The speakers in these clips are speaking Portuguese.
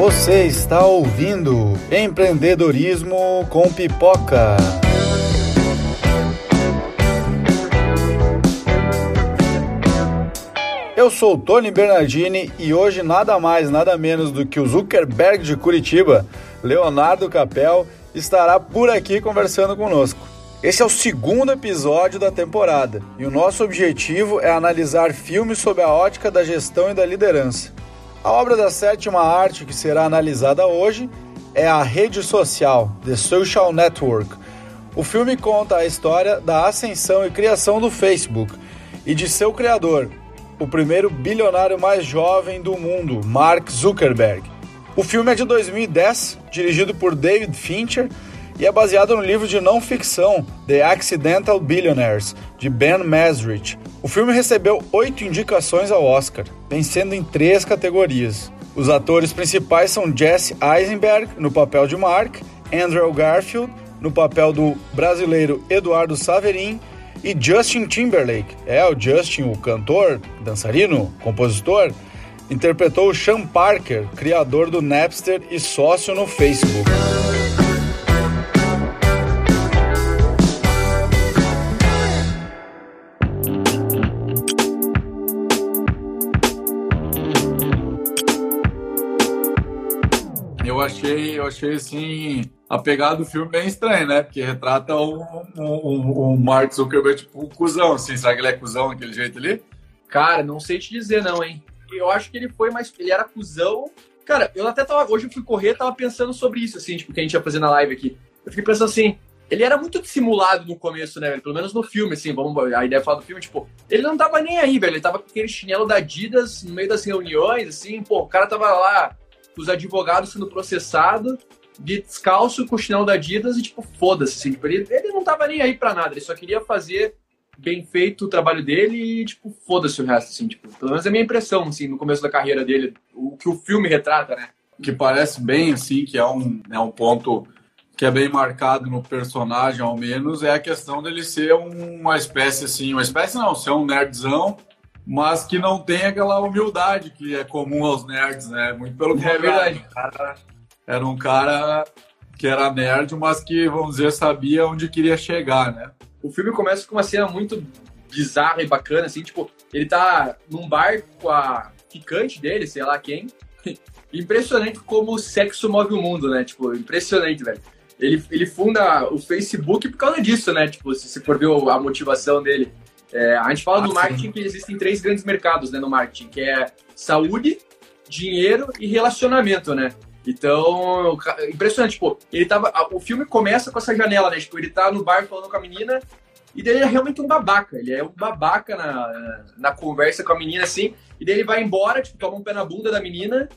Você está ouvindo Empreendedorismo com Pipoca. Eu sou Tony Bernardini e hoje nada mais, nada menos do que o Zuckerberg de Curitiba, Leonardo Capel, estará por aqui conversando conosco. Esse é o segundo episódio da temporada e o nosso objetivo é analisar filmes sob a ótica da gestão e da liderança. A obra da sétima arte que será analisada hoje é A Rede Social, The Social Network. O filme conta a história da ascensão e criação do Facebook e de seu criador, o primeiro bilionário mais jovem do mundo, Mark Zuckerberg. O filme é de 2010, dirigido por David Fincher e é baseado no livro de não ficção The Accidental Billionaires, de Ben Mesrich. O filme recebeu oito indicações ao Oscar, vencendo em três categorias. Os atores principais são Jesse Eisenberg, no papel de Mark, Andrew Garfield, no papel do brasileiro Eduardo Saverin, e Justin Timberlake. É, o Justin, o cantor, dançarino, compositor, interpretou o Sean Parker, criador do Napster e sócio no Facebook. Achei, eu achei assim, a pegada do filme bem estranha, né? Porque retrata um, um, um Mark Zuckerberg tipo um cuzão, assim. Será que ele é cuzão daquele jeito ali? Cara, não sei te dizer não, hein? Eu acho que ele foi mais. Ele era cuzão. Cara, eu até tava. Hoje eu fui correr, tava pensando sobre isso, assim, tipo, que a gente ia fazer na live aqui. Eu fiquei pensando assim. Ele era muito dissimulado no começo, né, velho? Pelo menos no filme, assim, vamos. A ideia é falar do filme, tipo, ele não tava nem aí, velho. Ele tava com aquele chinelo da Adidas no meio das reuniões, assim, pô, o cara tava lá, os advogados sendo processado, de descalço com o chinelo da Adidas e, tipo, foda-se, assim, tipo, ele, ele não tava nem aí pra nada, ele só queria fazer bem feito o trabalho dele e, tipo, foda-se o resto, assim, tipo, pelo menos é a minha impressão, assim, no começo da carreira dele, o que o filme retrata, né? Que parece bem, assim, que é um, é um ponto que é bem marcado no personagem, ao menos, é a questão dele ser uma espécie, assim, uma espécie não, ser um nerdzão, mas que não tem aquela humildade que é comum aos nerds, né? Muito pelo É verdade. Era um cara que era nerd, mas que, vamos dizer, sabia onde queria chegar, né? O filme começa com uma cena muito bizarra e bacana, assim, tipo, ele tá num bar com a ficante dele, sei lá quem. Impressionante como o sexo move o mundo, né? Tipo, impressionante, velho. Ele, ele funda o Facebook por causa disso, né? Tipo, se você for ver a motivação dele. É, a gente fala Ah, do marketing que existem três grandes mercados, né, no marketing, que é saúde, dinheiro e relacionamento, né? Então, impressionante, tipo, ele tava. O filme começa com essa janela, né? Tipo, ele tá no bar falando com a menina, e daí ele é realmente um babaca. Ele é um babaca na, na conversa com a menina, assim, e daí ele vai embora, tipo, toma um pé na bunda da menina,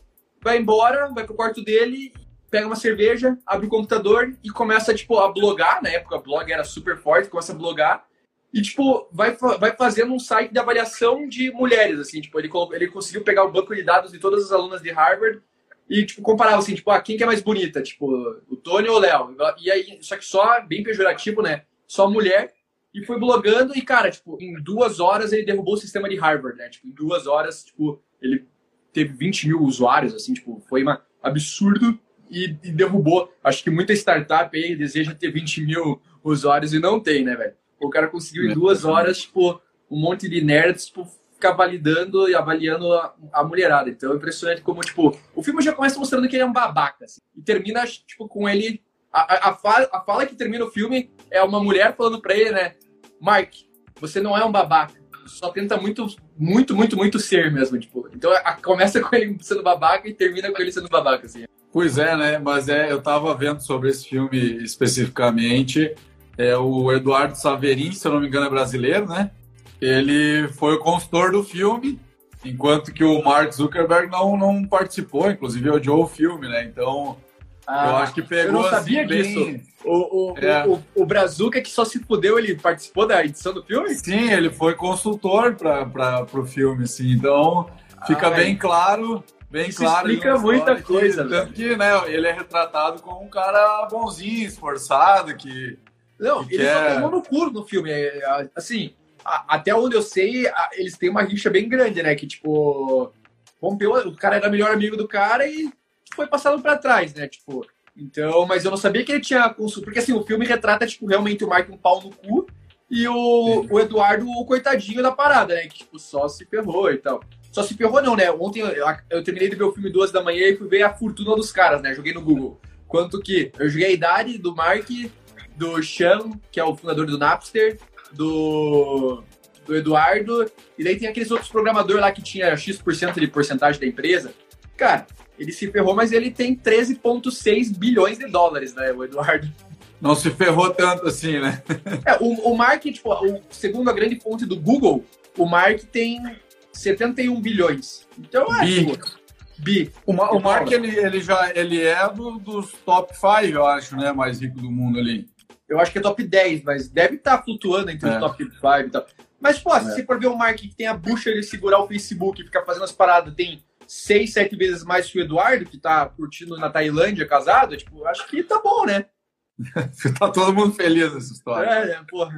vai embora, vai pro quarto dele, pega uma cerveja, abre o computador e começa, tipo, a blogar. Na época, blog era super forte, começa a blogar. E, tipo, vai, vai fazendo um site de avaliação de mulheres, assim. Tipo, ele, ele conseguiu pegar o banco de dados de todas as alunas de Harvard e, tipo, comparava, assim, tipo, ah, quem que é mais bonita? Tipo, o Tony ou o Léo? E aí, só que só, bem pejorativo, né? Só mulher. E foi blogando e, cara, tipo, em duas horas ele derrubou o sistema de Harvard, né? Tipo, em duas horas, tipo, ele teve 20 mil usuários, assim, tipo, foi uma absurdo e, e derrubou. Acho que muita startup aí deseja ter 20 mil usuários e não tem, né, velho? O cara conseguiu em duas horas, tipo, um monte de nerds, tipo, ficar validando e avaliando a, a mulherada. Então é impressionante como, tipo, o filme já começa mostrando que ele é um babaca, assim, e termina, tipo, com ele. A, a, fala, a fala que termina o filme é uma mulher falando pra ele, né? Mark, você não é um babaca. Só tenta muito, muito, muito, muito ser mesmo, tipo. Então a- começa com ele sendo babaca e termina com ele sendo babaca, assim. Pois é, né? Mas é, eu tava vendo sobre esse filme especificamente. É o Eduardo Saverin, se eu não me engano, é brasileiro, né? Ele foi o consultor do filme, enquanto que o Mark Zuckerberg não, não participou, inclusive odiou o filme, né? Então, eu acho que pegou eu não sabia assim, disso. O, o, É. o, o Brazuca que só se fudeu, ele participou da edição do filme? Sim, ele foi consultor para o filme, assim. Então, fica Ah, bem claro, bem Isso claro. explica muita que- coisa, Tanto que, né, ele é retratado como um cara bonzinho, esforçado, que Não, ele é- só tomou no cu no filme. É, é, Assim, a- até onde eu sei, eles têm uma rixa bem grande, né? Que, tipo, rompeu, o cara era melhor amigo do cara e foi passado para trás, né? Tipo, então, mas eu não sabia que ele tinha consumo. Porque assim, o filme retrata, tipo, realmente o Mark um pau no cu e o, o Eduardo, o coitadinho da parada, né? Que, tipo, só se ferrou e tal. Só se ferrou, não, né? Ontem eu, eu terminei de ver o filme duas da manhã e fui ver a fortuna dos caras, né? Joguei no Google. Quanto que eu joguei a idade do Mark, do Sean, que é o fundador do Napster, do, do Eduardo, e daí tem aqueles outros programadores lá que tinha X% de porcentagem da empresa. Cara, ele se ferrou, mas ele tem 13,6 bilhões de dólares, né, o Eduardo? Não se ferrou tanto assim, né? é, o, o Mark, tipo, o, segundo a grande fonte do Google, o Mark tem 71 bilhões. Então é. Bi. Tipo, bi. O, o Mark, ele, ele já ele é do, dos top 5, eu acho, né? Mais rico do mundo ali. Eu acho que é top 10, mas deve estar tá flutuando entre é. os top 5 e tal. Mas, pô, é. se você for ver o Mark que tem a bucha de segurar o Facebook e ficar fazendo as paradas, tem seis, sete vezes mais que o Eduardo, que tá curtindo na Tailândia casado, tipo, acho que tá bom, né? tá todo mundo feliz nessa história. É, é porra.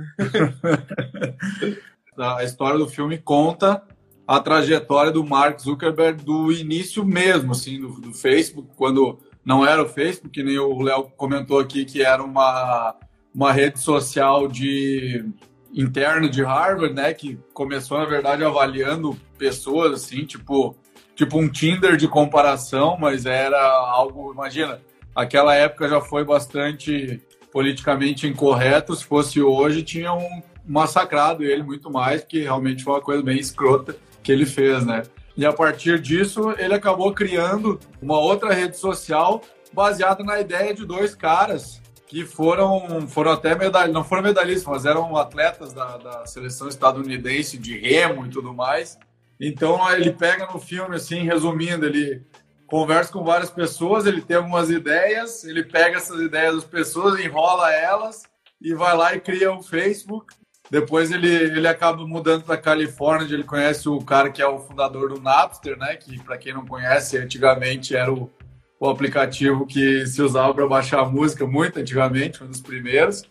a história do filme conta a trajetória do Mark Zuckerberg do início mesmo, assim, do, do Facebook, quando não era o Facebook, que nem o Léo comentou aqui, que era uma, uma rede social de interno de Harvard, né, que começou, na verdade, avaliando pessoas, assim, tipo, tipo um Tinder de comparação, mas era algo, imagina, aquela época já foi bastante politicamente incorreto, se fosse hoje, tinham massacrado ele muito mais, que realmente foi uma coisa bem escrota que ele fez, né? E a partir disso, ele acabou criando uma outra rede social baseada na ideia de dois caras que foram, foram até medalhistas, não foram medalhistas, mas eram atletas da, da seleção estadunidense de remo e tudo mais. Então ele pega no filme, assim, resumindo, ele conversa com várias pessoas, ele tem algumas ideias, ele pega essas ideias das pessoas, enrola elas e vai lá e cria o Facebook. Depois ele, ele acaba mudando para Califórnia, onde ele conhece o cara que é o fundador do Napster, né? Que para quem não conhece, antigamente era o, o aplicativo que se usava para baixar música muito antigamente, um dos primeiros.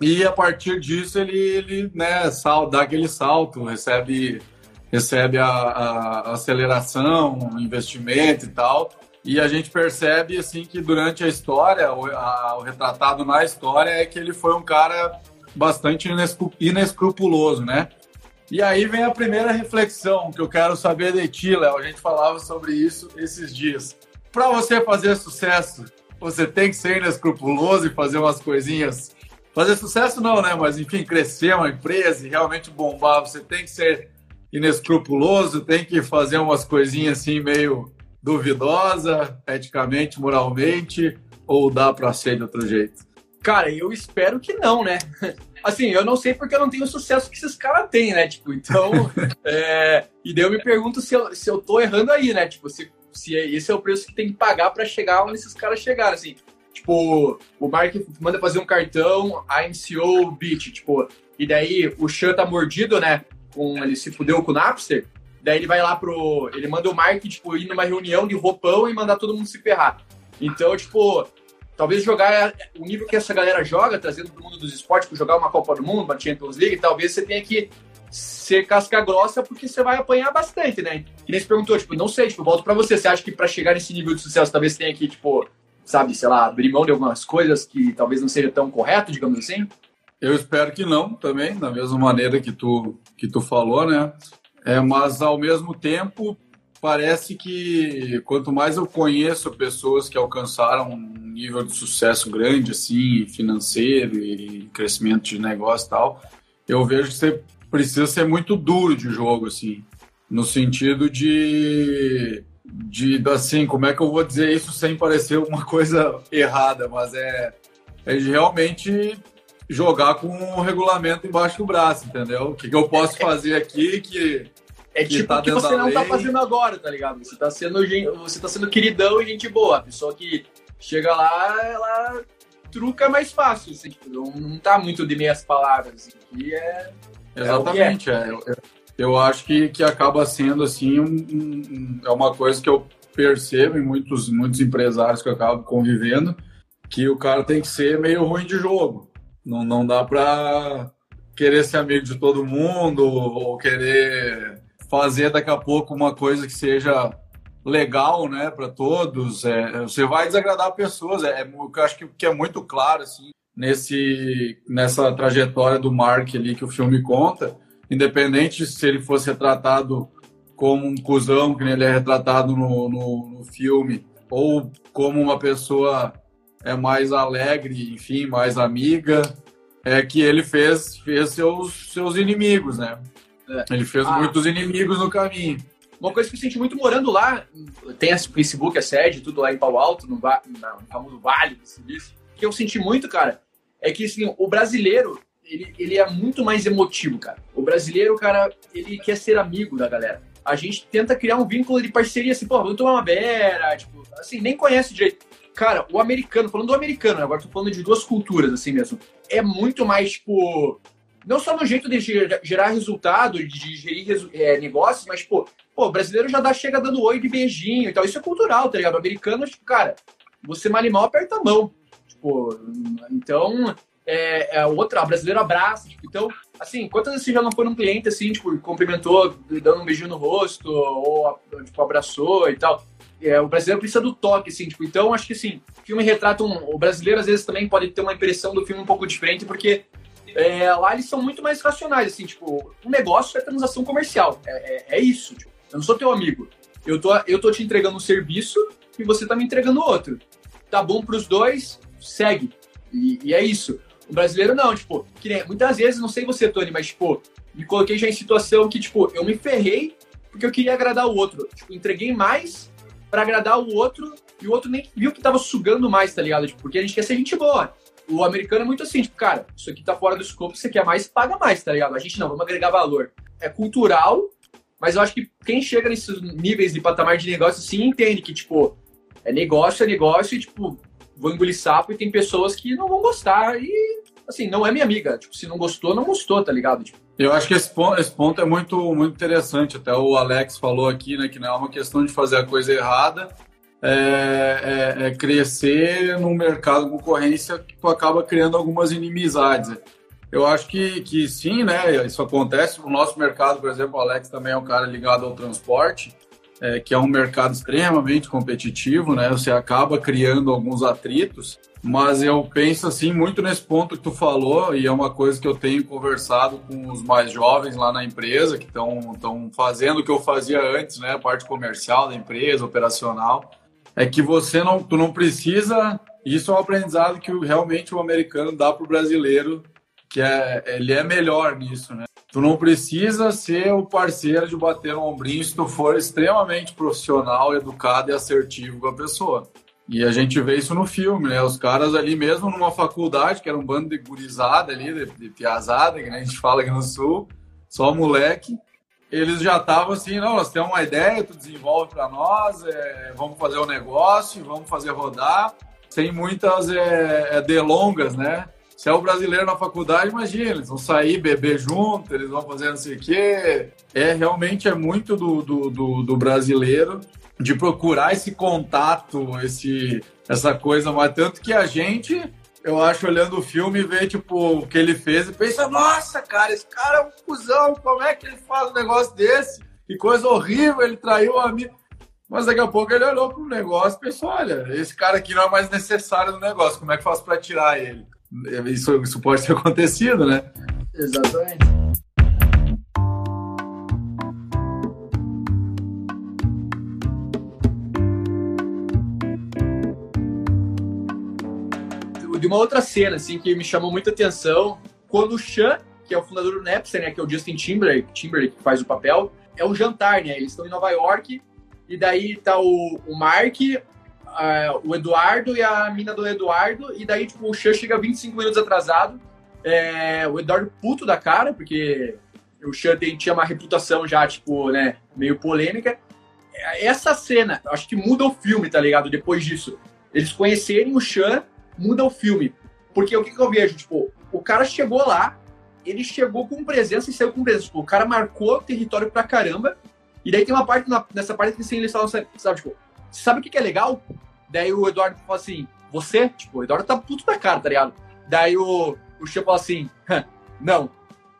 E a partir disso ele, ele né, sal, dá aquele salto, recebe, recebe a, a aceleração, investimento e tal. E a gente percebe assim que durante a história, o, a, o retratado na história é que ele foi um cara bastante inescrupuloso, né? E aí vem a primeira reflexão que eu quero saber de ti, Léo. A gente falava sobre isso esses dias. Para você fazer sucesso, você tem que ser inescrupuloso e fazer umas coisinhas. Fazer sucesso não, né? Mas enfim, crescer uma empresa e realmente bombar, você tem que ser inescrupuloso, tem que fazer umas coisinhas assim meio duvidosa, eticamente, moralmente, ou dá para ser de outro jeito? Cara, eu espero que não, né? Assim, eu não sei porque eu não tenho o sucesso que esses caras têm, né? Tipo, então. é... E daí eu me pergunto se eu, se eu tô errando aí, né? Tipo, se, se esse é o preço que tem que pagar para chegar onde esses caras chegaram, assim. Tipo, o Mark manda fazer um cartão, a MCO beat, tipo, e daí o Chan tá mordido, né? Com, ele se fudeu com o Napster. Daí ele vai lá pro. Ele manda o Mark, tipo, ir numa reunião de roupão e mandar todo mundo se ferrar. Então, tipo, talvez jogar o nível que essa galera joga, trazendo para o mundo dos esportes, para jogar uma Copa do Mundo, uma Champions League, talvez você tenha que ser casca grossa porque você vai apanhar bastante, né? E nem se perguntou, tipo, não sei, tipo, volto para você, você acha que para chegar nesse nível de sucesso talvez tenha que, tipo, sabe, sei lá, abrir mão de algumas coisas que talvez não seja tão correto, digamos assim? Eu espero que não, também, da mesma maneira que tu, que tu falou, né? É, mas ao mesmo tempo, parece que quanto mais eu conheço pessoas que alcançaram um nível de sucesso grande, assim, financeiro e crescimento de negócio e tal, eu vejo que você precisa ser muito duro de jogo, assim, no sentido de, de assim, como é que eu vou dizer isso sem parecer uma coisa errada, mas é, é realmente jogar com o regulamento embaixo do braço, entendeu? O que, que eu posso fazer aqui que é tipo tá o que você não tá fazendo agora, tá ligado? Você tá sendo, você tá sendo queridão e gente boa. A pessoa que chega lá, ela truca mais fácil, assim, tipo, não, não tá muito de meias palavras. Assim, é, é Exatamente, é. é. Eu, eu, acho que, que acaba sendo assim, um, um, é uma coisa que eu percebo em muitos, muitos empresários que eu acabo convivendo, que o cara tem que ser meio ruim de jogo. Não, não dá pra querer ser amigo de todo mundo ou querer fazer daqui a pouco uma coisa que seja legal, né, para todos. É, você vai desagradar pessoas. É, é, eu acho que, que é muito claro assim nesse nessa trajetória do Mark ali que o filme conta, independente se ele fosse retratado como um cuzão, que ele é retratado no, no, no filme, ou como uma pessoa é mais alegre, enfim, mais amiga, é que ele fez, fez seus, seus inimigos, né? É. Ele fez ah. muitos inimigos no caminho. Uma coisa que eu senti muito morando lá, tem a Facebook, a sede, tudo lá em Pau Alto, no, no famoso Vale que eu senti muito, cara, é que assim, o brasileiro, ele, ele é muito mais emotivo, cara. O brasileiro, cara, ele quer ser amigo da galera. A gente tenta criar um vínculo de parceria, assim, pô, vamos tomar uma beira, tipo, assim, nem conhece direito. Cara, o americano, falando do americano, agora tô falando de duas culturas, assim mesmo. É muito mais, tipo. Não só no jeito de gerar resultado, de gerir é, negócios, mas, pô, pô, o brasileiro já dá, chega dando oi de beijinho e tal. Isso é cultural, tá ligado? O americano, tipo, cara, você mal e mal aperta a mão. Então, é, é outra, a brasileira abraça. Tipo, então, assim, quantas vezes você já não foi num cliente, assim, tipo, cumprimentou, dando um beijinho no rosto, ou, tipo, abraçou e tal? É, o brasileiro precisa do toque, assim, tipo, então acho que assim, filme retrata um. O brasileiro às vezes também pode ter uma impressão do filme um pouco diferente, porque é, lá eles são muito mais racionais, assim, tipo, o negócio é transação comercial. É, é, é isso, tipo, eu não sou teu amigo. Eu tô, eu tô te entregando um serviço e você tá me entregando outro. Tá bom pros dois, segue. E, e é isso. O brasileiro não, tipo, que muitas vezes, não sei você, Tony, mas, tipo, me coloquei já em situação que, tipo, eu me ferrei porque eu queria agradar o outro. Tipo, entreguei mais para agradar o outro e o outro nem viu que tava sugando mais, tá ligado? Tipo, porque a gente quer ser gente boa. O americano é muito assim, tipo, cara, isso aqui tá fora do escopo, você quer mais, paga mais, tá ligado? A gente não, vamos agregar valor. É cultural, mas eu acho que quem chega nesses níveis de patamar de negócio, sim, entende que, tipo, é negócio, é negócio e, tipo, vou engolir sapo e tem pessoas que não vão gostar e, assim, não é minha amiga. Tipo, se não gostou, não gostou, tá ligado? Tipo, eu acho que esse ponto, esse ponto, é muito, muito interessante. Até o Alex falou aqui, né, que não é uma questão de fazer a coisa errada, é, é, é crescer num mercado concorrência que tu acaba criando algumas inimizades. Eu acho que, que sim, né? Isso acontece no nosso mercado, por exemplo. O Alex também é um cara ligado ao transporte, é, que é um mercado extremamente competitivo, né? Você acaba criando alguns atritos. Mas eu penso assim muito nesse ponto que tu falou e é uma coisa que eu tenho conversado com os mais jovens lá na empresa que estão fazendo o que eu fazia antes, né, a parte comercial da empresa, operacional, é que você não tu não precisa, isso é um aprendizado que realmente o americano dá para o brasileiro, que é ele é melhor nisso, né? Tu não precisa ser o parceiro de bater no ombrinho se tu for extremamente profissional, educado e assertivo com a pessoa. E a gente vê isso no filme, né? Os caras ali mesmo numa faculdade, que era um bando de gurizada ali, de, de piazada, que a gente fala aqui no Sul, só moleque, eles já estavam assim, não, nós temos uma ideia, tu desenvolve para nós, é, vamos fazer o um negócio, vamos fazer rodar, sem muitas é, é, delongas, né? Se é o brasileiro na faculdade, imagina, eles vão sair, beber junto, eles vão fazer não sei o quê. É, realmente é muito do, do, do, do brasileiro de procurar esse contato, esse, essa coisa, mas tanto que a gente, eu acho, olhando o filme, vê, tipo, o que ele fez e pensa, nossa, cara, esse cara é um cuzão, como é que ele faz um negócio desse? Que coisa horrível, ele traiu a minha... Mas daqui a pouco ele olhou pro negócio e pensou, olha, esse cara aqui não é mais necessário no negócio, como é que faço para tirar ele? Isso, isso pode ter acontecido, né? Exatamente. de uma outra cena, assim, que me chamou muita atenção. Quando o Sean, que é o fundador do Napster, né, que é o Justin Timberlake, Timberlake que faz o papel, é um jantar, né? Eles estão em Nova York, e daí tá o, o Mark, o Eduardo e a mina do Eduardo, e daí, tipo, o Sean chega 25 minutos atrasado, é, o Eduardo puto da cara, porque o tem, tinha uma reputação já, tipo, né, meio polêmica. Essa cena, acho que muda o filme, tá ligado? Depois disso. Eles conhecerem o Sean muda o filme. Porque o que, que eu vejo? Tipo, o cara chegou lá, ele chegou com presença e saiu com presença. Tipo, o cara marcou território pra caramba. E daí tem uma parte, nessa parte que assim, eles falam, sabe, tipo, sabe o que, que é legal? Daí o Eduardo fala assim, você? Tipo, o Eduardo tá puto da cara, tá ligado? Daí o, o Chia fala assim, não,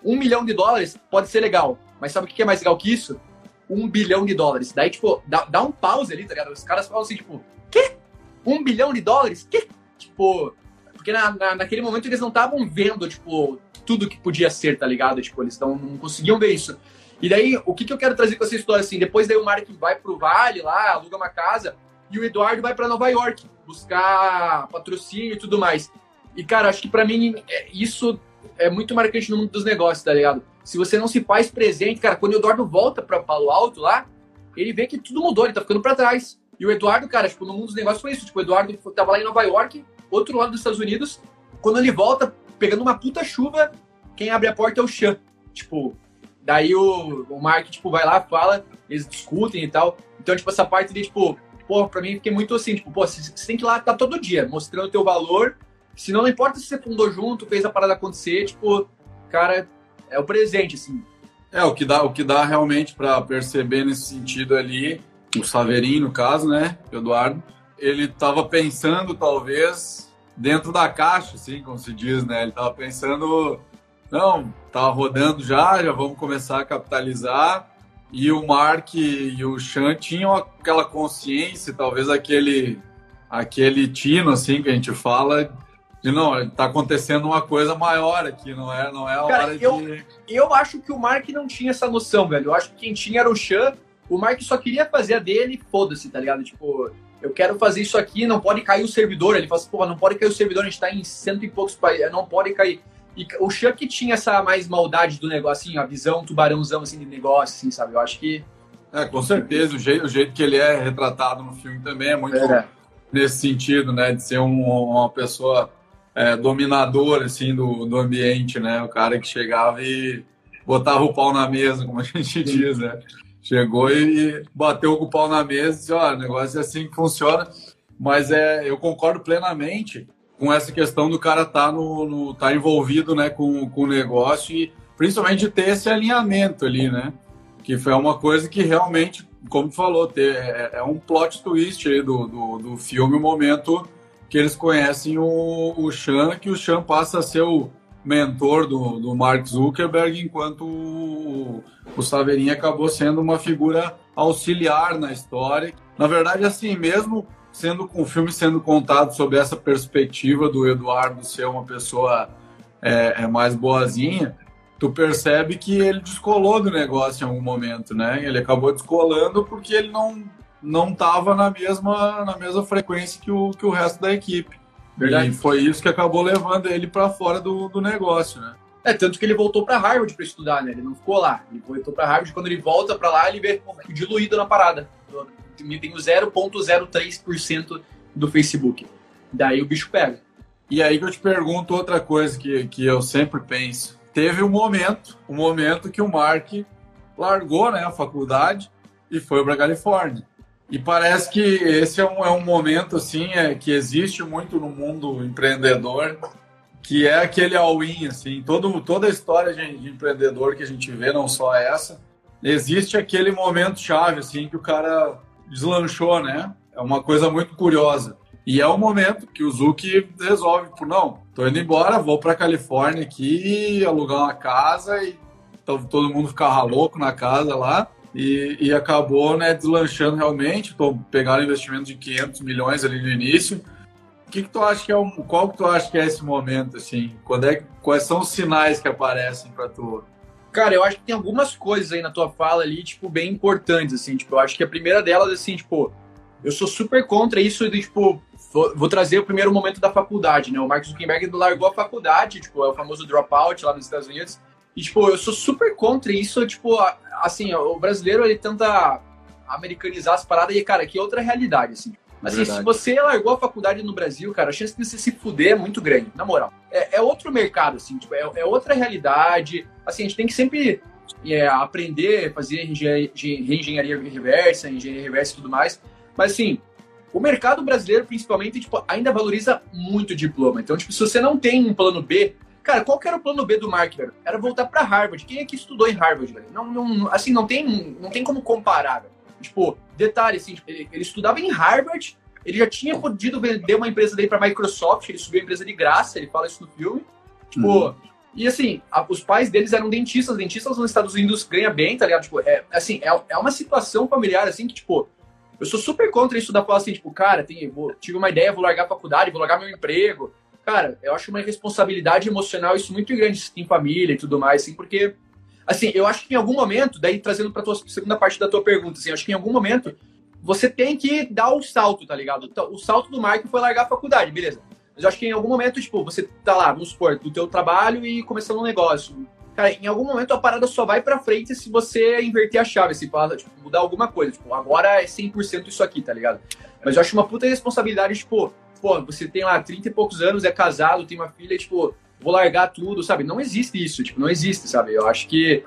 um milhão de dólares pode ser legal, mas sabe o que é mais legal que isso? um bilhão de dólares. Daí, tipo, dá, dá um pause ali, tá ligado? Os caras falam assim, tipo, quê? Um bilhão de dólares? Quê? Tipo, porque na, na, naquele momento eles não estavam vendo, tipo, tudo que podia ser, tá ligado? Tipo, eles não, não conseguiam ver isso. E daí, o que, que eu quero trazer com essa história, assim, depois daí o Mark vai pro Vale lá, aluga uma casa, e o Eduardo vai para Nova York buscar patrocínio e tudo mais. E, cara, acho que para mim é, isso é muito marcante no mundo dos negócios, tá ligado? Se você não se faz presente, cara, quando o Eduardo volta para Palo Alto lá, ele vê que tudo mudou, ele tá ficando para trás. E o Eduardo, cara, tipo, no mundo dos negócios foi isso. Tipo, o Eduardo tava lá em Nova York, outro lado dos Estados Unidos. Quando ele volta, pegando uma puta chuva, quem abre a porta é o Chan. Tipo, daí o, o Mark, tipo, vai lá, fala, eles discutem e tal. Então, tipo, essa parte de, tipo, pô, pra mim fiquei muito assim, tipo, pô, você tem que ir lá tá todo dia, mostrando o teu valor. Se não, importa se você fundou junto, fez a parada acontecer, tipo, cara, é o presente, assim. É, o que dá, o que dá realmente para perceber nesse sentido ali, o Saverin, no caso, né, Eduardo, ele tava pensando, talvez, dentro da caixa, assim, como se diz, né? Ele tava pensando, não, tava rodando já, já vamos começar a capitalizar e o Mark e o Chan tinham aquela consciência, talvez aquele aquele tino assim que a gente fala de não, está acontecendo uma coisa maior aqui, não é, não é a Cara, hora eu, de Eu acho que o Mark não tinha essa noção, velho. Eu acho que quem tinha era o Chan. O Mark só queria fazer a dele, foda-se, tá ligado? Tipo, eu quero fazer isso aqui, não pode cair o servidor. Ele fala assim, porra, não pode cair o servidor, a gente tá em cento e poucos países, não pode cair. E o Chuck tinha essa mais maldade do negócio, assim, a visão tubarãozão assim, de negócio, assim, sabe? Eu acho que. É, com certeza. O jeito, o jeito que ele é retratado no filme também é muito é. nesse sentido, né? De ser um, uma pessoa é, dominadora, assim, do, do ambiente, né? O cara que chegava e botava o pau na mesa, como a gente diz, né? Chegou e bateu com o pau na mesa e disse, ó, oh, o negócio é assim que funciona. Mas é, eu concordo plenamente com essa questão do cara estar tá no, no, tá envolvido né, com, com o negócio e principalmente ter esse alinhamento ali, né? Que foi uma coisa que realmente, como tu falou, ter, é, é um plot twist aí do, do, do, filme, o momento que eles conhecem o, o Sean, que o Sean passa a ser o mentor do, do Mark Zuckerberg, enquanto o, o Saverinha acabou sendo uma figura auxiliar na história. Na verdade, assim, mesmo sendo com o filme sendo contado sob essa perspectiva do Eduardo ser uma pessoa é, é, mais boazinha, tu percebe que ele descolou do negócio em algum momento, né? Ele acabou descolando porque ele não não estava na mesma na mesma frequência que o, que o resto da equipe. Verdade. E foi isso que acabou levando ele para fora do, do negócio, né? É, tanto que ele voltou para Harvard para estudar, né? Ele não ficou lá. Ele voltou para Harvard. Quando ele volta para lá, ele vê diluído na parada tem o 0,03% do Facebook. Daí o bicho pega. E aí que eu te pergunto outra coisa que, que eu sempre penso. Teve um momento, um momento que o Mark largou né, a faculdade e foi para Califórnia. E parece que esse é um, é um momento assim é, que existe muito no mundo empreendedor, que é aquele all-in, assim, todo, toda a história de, de, empreendedor que a gente vê, não só essa, existe aquele momento chave, assim, que o cara deslanchou, né? É uma coisa muito curiosa. E é o momento que o Zuki resolve, por não, tô indo embora, vou para Califórnia aqui, alugar uma casa e todo mundo ficava louco na casa lá. E, e acabou né, deslanchando realmente, tô, pegaram investimento de 500 milhões ali no início. O que, que tu acha que é um, qual que tu acha que é esse momento assim? Quando é, quais são os sinais que aparecem para tu? Cara, eu acho que tem algumas coisas aí na tua fala ali, tipo, bem importantes, assim. Tipo, eu acho que a primeira delas, assim, tipo, eu sou super contra isso de, tipo, vou, trazer o primeiro momento da faculdade, né? O Mark Zuckerberg largou a faculdade, tipo, é o famoso dropout lá nos Estados Unidos. E, tipo, eu sou super contra isso, tipo, assim, o brasileiro, ele tenta americanizar as paradas e, cara, que é outra realidade, assim. Mas assim, se você largou a faculdade no Brasil, cara, a chance de você se fuder é muito grande, na moral. É, é outro mercado, assim, tipo, é, é, outra realidade. Assim, a gente tem que sempre é, aprender, fazer reengenharia reversa, engenharia reversa e tudo mais. Mas, assim, o mercado brasileiro, principalmente, tipo, ainda valoriza muito diploma. Então, tipo, se você não tem um plano B, cara, qual que era o plano B do Mark, velho? Era voltar para Harvard. Quem é que estudou em Harvard, velho? Não, não, assim, não tem, não tem como comparar, velho. Tipo, detalhe, assim, tipo, ele, ele, estudava em Harvard, ele já tinha podido vender uma empresa dele para Microsoft, ele subiu a empresa de graça, ele fala isso no filme. Tipo, uhum. E assim, a, os pais deles eram dentistas, dentistas nos Estados Unidos ganha bem, tá ligado? Tipo, é, assim, é, é uma situação familiar, assim, que, tipo, eu sou super contra isso da falar assim, tipo, cara, tem, vou, tive uma ideia, vou largar a faculdade, vou largar meu emprego. Cara, eu acho uma responsabilidade emocional isso muito grande em família e tudo mais, assim, porque, assim, eu acho que em algum momento, daí trazendo pra tua segunda parte da tua pergunta, assim, eu acho que em algum momento você tem que dar o salto, tá ligado? Então, o salto do Marco foi largar a faculdade, beleza. Mas eu acho que em algum momento, tipo, você tá lá, vamos supor, do teu trabalho e começando um negócio. Cara, em algum momento a parada só vai pra frente se você inverter a chave, se fala, tipo, mudar alguma coisa. Tipo, agora é 100% isso aqui, tá ligado? Mas eu acho uma puta responsabilidade, tipo, pô, você tem lá 30 e poucos anos, é casado, tem uma filha, tipo, vou largar tudo, sabe? Não existe isso, tipo, não existe, sabe? Eu acho que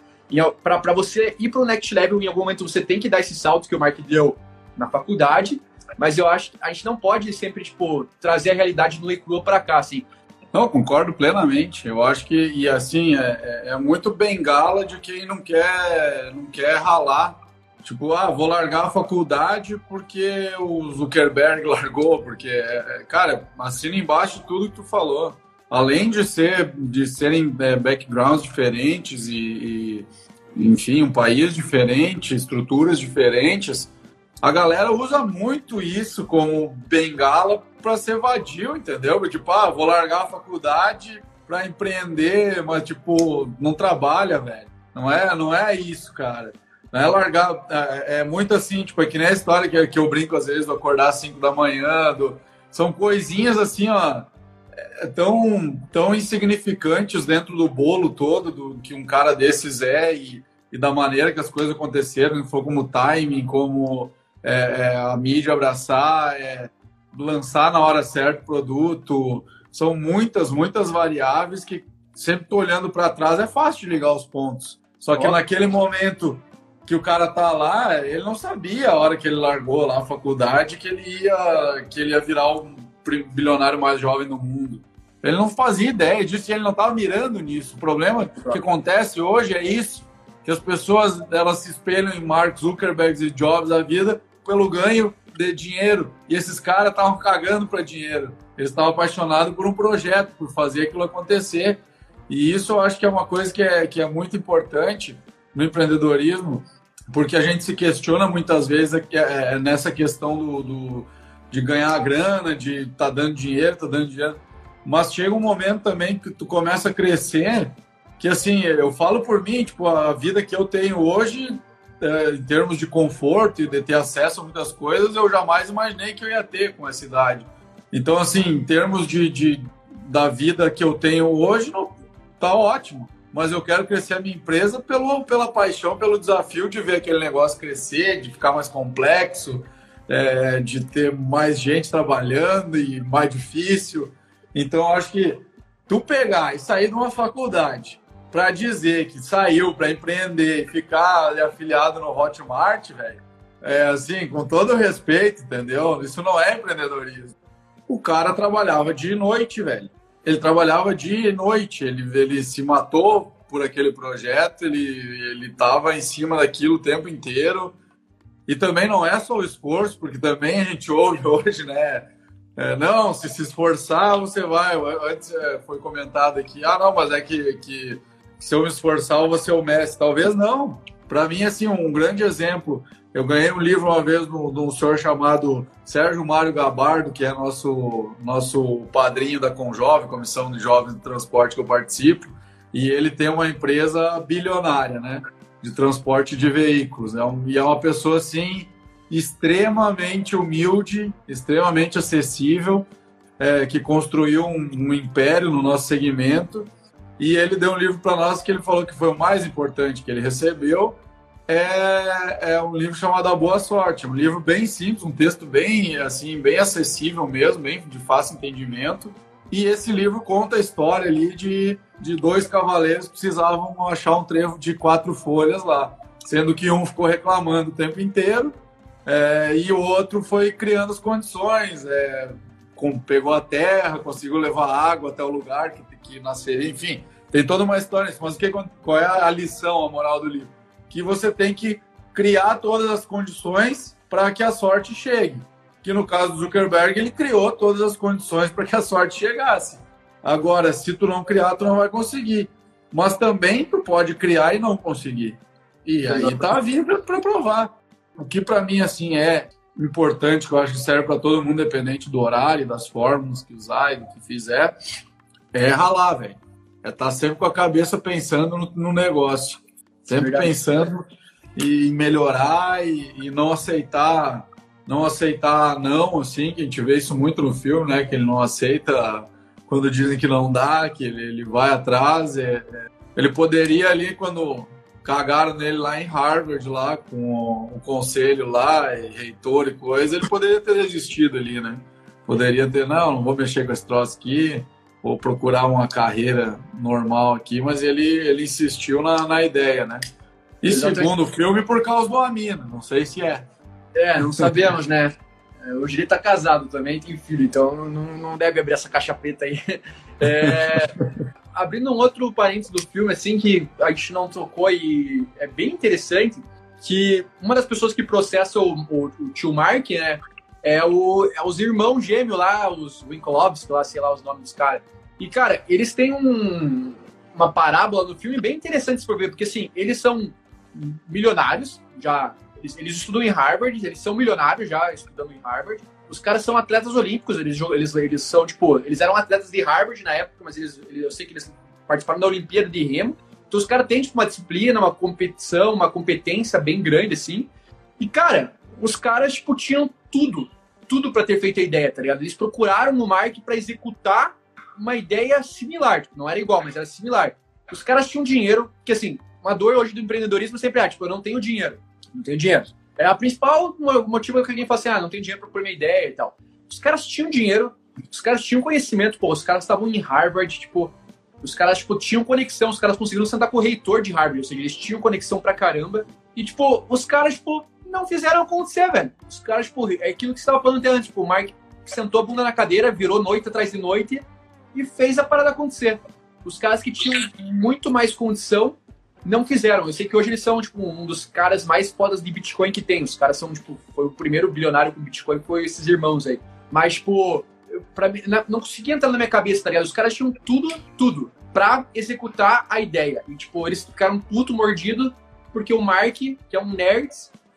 para você ir pro next level, em algum momento você tem que dar esse salto que o Mark deu na faculdade, mas eu acho que a gente não pode sempre, tipo, trazer a realidade no e crua pra cá, assim. Não, concordo plenamente. Eu acho que, e assim, é, é, é muito bengala de quem não quer, não quer ralar. Tipo, ah, vou largar a faculdade porque o Zuckerberg largou, porque, é, é, cara, assina embaixo tudo que tu falou. Além de ser, de serem backgrounds diferentes e, e, enfim, um país diferente, estruturas diferentes, a galera usa muito isso como bengala para ser vadio, entendeu? Tipo, ah, vou largar a faculdade para empreender, mas tipo, não trabalha, velho. Não é, não é isso, cara. Não é largar. É, é muito assim, tipo, é que nem a história que, que eu brinco às vezes do acordar às 5 da manhã. Do, são coisinhas assim, ó, é, tão, tão insignificantes dentro do bolo todo do que um cara desses é e, e da maneira que as coisas aconteceram, foi como timing, como é, é, a mídia abraçar, é, lançar na hora certa o produto. São muitas, muitas variáveis que sempre tô olhando para trás é fácil de ligar os pontos. Só que naquele momento que o cara tá lá, ele não sabia a hora que ele largou lá a faculdade que ele ia que ele ia virar o bilionário mais jovem do mundo. Ele não fazia ideia disso, ele não estava mirando nisso. O problema que acontece hoje é isso, que as pessoas elas se espelham em Mark Zuckerberg e Jobs da vida pelo ganho de dinheiro. E esses caras estavam cagando para dinheiro. Eles estavam apaixonados por um projeto, por fazer aquilo acontecer. E isso eu acho que é uma coisa que é, que é muito importante no empreendedorismo, porque a gente se questiona muitas vezes é, é, nessa questão do, do, de ganhar grana, de tá dando dinheiro, tá dando dinheiro. Mas chega um momento também que tu começa a crescer, que assim, eu falo por mim, tipo, a vida que eu tenho hoje é, em termos de conforto e de ter acesso a muitas coisas, eu jamais imaginei que eu ia ter com essa idade. Então, assim, em termos de, de da vida que eu tenho hoje, tá ótimo. Mas eu quero crescer a minha empresa pelo, pela paixão, pelo desafio de ver aquele negócio crescer, de ficar mais complexo, é, de ter mais gente trabalhando e mais difícil. Então, acho que tu pegar e sair de uma faculdade para dizer que saiu para empreender ficar afiliado no Hotmart, velho, é assim, com todo respeito, entendeu? Isso não é empreendedorismo. O cara trabalhava de noite, velho. Ele trabalhava de noite, ele, ele se matou por aquele projeto, ele, ele tava em cima daquilo o tempo inteiro. E também não é só o esforço, porque também a gente ouve hoje, né? É, não, se se esforçar, você vai. Antes é, foi comentado aqui, ah, não, mas é que, que se eu me esforçar, eu vou ser o mestre. Talvez não. Para mim, assim, um grande exemplo. Eu ganhei um livro uma vez de um senhor chamado Sérgio Mário Gabardo, que é nosso, nosso padrinho da Conjove, Comissão de Jovens de Transporte que eu participo. E ele tem uma empresa bilionária, né? De transporte de veículos. Né? E é uma pessoa, assim, extremamente humilde, extremamente acessível, é, que construiu um, um império no nosso segmento e ele deu um livro para nós que ele falou que foi o mais importante que ele recebeu. É, é um livro chamado A Boa Sorte, um livro bem simples, um texto bem assim, bem acessível mesmo, bem de fácil entendimento. E esse livro conta a história ali de, de dois cavaleiros que precisavam achar um trevo de quatro folhas lá, sendo que um ficou reclamando o tempo inteiro é, e o outro foi criando as condições, é, com, pegou a terra, conseguiu levar água até o lugar que, que nasceria, enfim, tem toda uma história. Mas que, qual é a lição, a moral do livro? Que você tem que criar todas as condições para que a sorte chegue. Que no caso do Zuckerberg, ele criou todas as condições para que a sorte chegasse. Agora, se tu não criar, tu não vai conseguir. mas também tu pode criar e não conseguir. E aí tá a vida para provar. O que para mim assim é importante, que eu acho que serve para todo mundo, independente do horário, das fórmulas que usar e do que fizer, é ralar, velho. É estar tá sempre com a cabeça pensando no, no negócio. Sempre Verdade. pensando em melhorar e, e, não aceitar não aceitar não, assim, que a gente vê isso muito no filme, né? Que ele não aceita quando dizem que não dá, que ele, ele vai atrás. É, é. Ele poderia ali, quando cagaram nele lá em Harvard, lá com o, o conselho lá, e reitor e coisa, ele poderia ter desistido ali, né? Poderia ter, não, não vou mexer com esse troço aqui, vou procurar uma carreira normal aqui, mas ele, ele insistiu na, na ideia, né? E Exatamente. segundo o filme, por causa do Amino, não sei se é. É, não sabemos, né? É, hoje ele tá casado também, tem filho, então não, não deve abrir essa caixa preta aí. É, abrindo um outro parênteses do filme, assim, que a gente não tocou e é bem interessante, que uma das pessoas que processa o, o, o tio Mark, né, é, o, é os irmãos gêmeos lá, os Winkolovski, lá, sei lá os nomes dos caras. E, cara, eles têm um, uma parábola no filme bem interessante se ver, porque, assim, eles são milionários, já eles, eles, estudam em Harvard, eles são milionários já estudando em Harvard. Os caras são atletas olímpicos, eles, eles, eles são, tipo, eles eram atletas de Harvard na época, mas eles, eu sei que eles participaram da Olimpíada de Remo. Então os caras têm, tipo, uma disciplina, uma competição, uma competência bem grande, assim. E, cara, os caras, tipo, tinham tudo, tudo para ter feito a ideia, tá ligado? Eles procuraram no Mark para executar uma ideia similar, tipo, não era igual, mas era similar. Os caras tinham dinheiro, que assim, uma dor hoje do empreendedorismo sempre é, tipo, eu não tenho dinheiro, não tenho dinheiro. É a principal motivo que alguém fala assim, ah, não tenho dinheiro para pôr minha ideia e tal. Os caras tinham dinheiro, os caras tinham conhecimento, pô, os caras estavam em Harvard, tipo, os caras, tipo, tinham conexão, os caras conseguiram sentar com o reitor de Harvard, ou seja, eles tinham conexão pra caramba. E, tipo, os caras, tipo, não fizeram acontecer, velho. Os caras, tipo, é aquilo que você estava falando antes, tipo, o Mark sentou a bunda na cadeira, virou noite atrás de noite e fez a parada acontecer. Os caras que tinham muito mais condição não fizeram. Eu sei que hoje eles são, tipo, um dos caras mais fodas de Bitcoin que tem. Os caras são, tipo, foi o primeiro bilionário com Bitcoin, foi esses irmãos aí. Mas, tipo, pra mim, não conseguia entrar na minha cabeça, tá ligado? Os caras tinham tudo, tudo, pra executar a ideia. E, tipo, eles ficaram puto mordido porque o Mark, que é um nerd,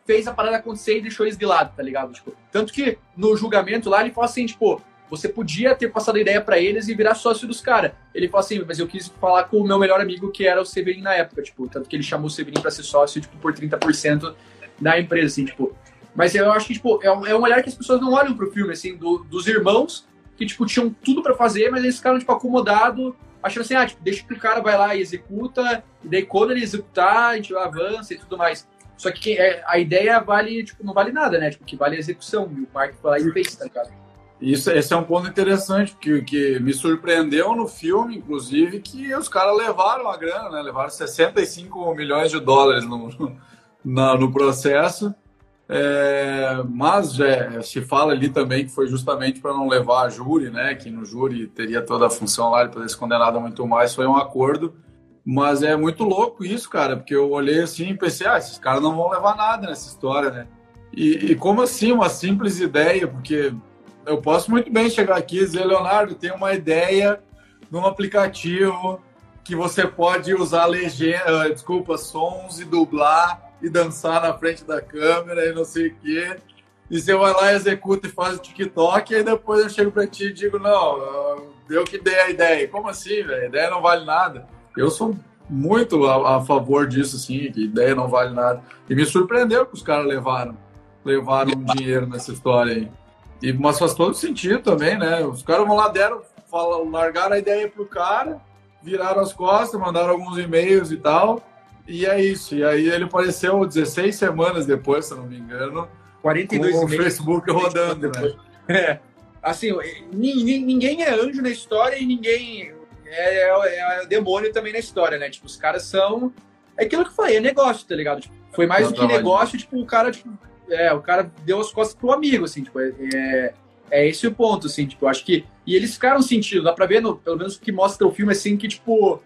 fez a parada acontecer e deixou eles de lado, tá ligado? Tipo, tanto que no julgamento lá ele falou assim, tipo, você podia ter passado a ideia para eles e virar sócio dos caras. Ele falou assim, mas eu quis falar com o meu melhor amigo, que era o Severin na época, tipo, tanto que ele chamou o Severin para ser sócio, tipo, por 30% da empresa, assim, tipo. Mas eu acho que, tipo, é um, é um olhar que as pessoas não olham pro filme, assim, do, dos irmãos que, tipo, tinham tudo para fazer, mas eles ficaram, tipo, acomodados, achando assim, ah, tipo, deixa que o cara vai lá e executa, e daí quando ele executar, a gente avança e tudo mais. Só que é, a ideia vale, tipo, não vale nada, né? Tipo, que vale a execução. E o Mark foi lá e fez, tá ligado? Isso, esse é um ponto interessante, porque que me surpreendeu no filme, inclusive, que os caras levaram a grana, né? Levaram 65 milhões de dólares no, no, no processo. É, mas é, se fala ali também que foi justamente para não levar a júri, né? Que no júri teria toda a função lá de poder ser condenado muito mais. Foi um acordo mas é muito louco isso, cara, porque eu olhei assim e pensei, ah, esses caras não vão levar nada nessa história, né? E, e, como assim, uma simples ideia? Porque eu posso muito bem chegar aqui e dizer, Leonardo, tem uma ideia num aplicativo que você pode usar legenda, ah, desculpa, sons e dublar e dançar na frente da câmera e não sei o quê. E você vai lá, executa e faz o TikTok, e aí depois eu chego para ti e digo, não, eu que dei a ideia. Como assim, velho? A ideia não vale nada. Eu sou muito a, a, favor disso, assim, que ideia não vale nada. E me surpreendeu que os caras levaram, levaram dinheiro nessa história aí. E, mas faz todo sentido também, né? Os caras vão lá, deram, fala, largaram a ideia pro cara, viraram as costas, mandaram alguns e-mails e tal. E é isso. E aí ele apareceu 16 semanas depois, se não me engano. 42 com o Facebook rodando, né? É. Assim, ninguém é anjo na história e ninguém é, é, é, demônio também na história, né? Tipo, os caras são. É aquilo que eu falei, é negócio, tá ligado? Tipo, foi mais do que negócio, tipo, o cara, tipo, é, o cara deu as costas pro amigo, assim, tipo, é, é, é esse o ponto, assim, tipo, eu acho que. E eles ficaram sentindo, dá pra ver, no, pelo menos o que mostra o filme, assim, que, tipo,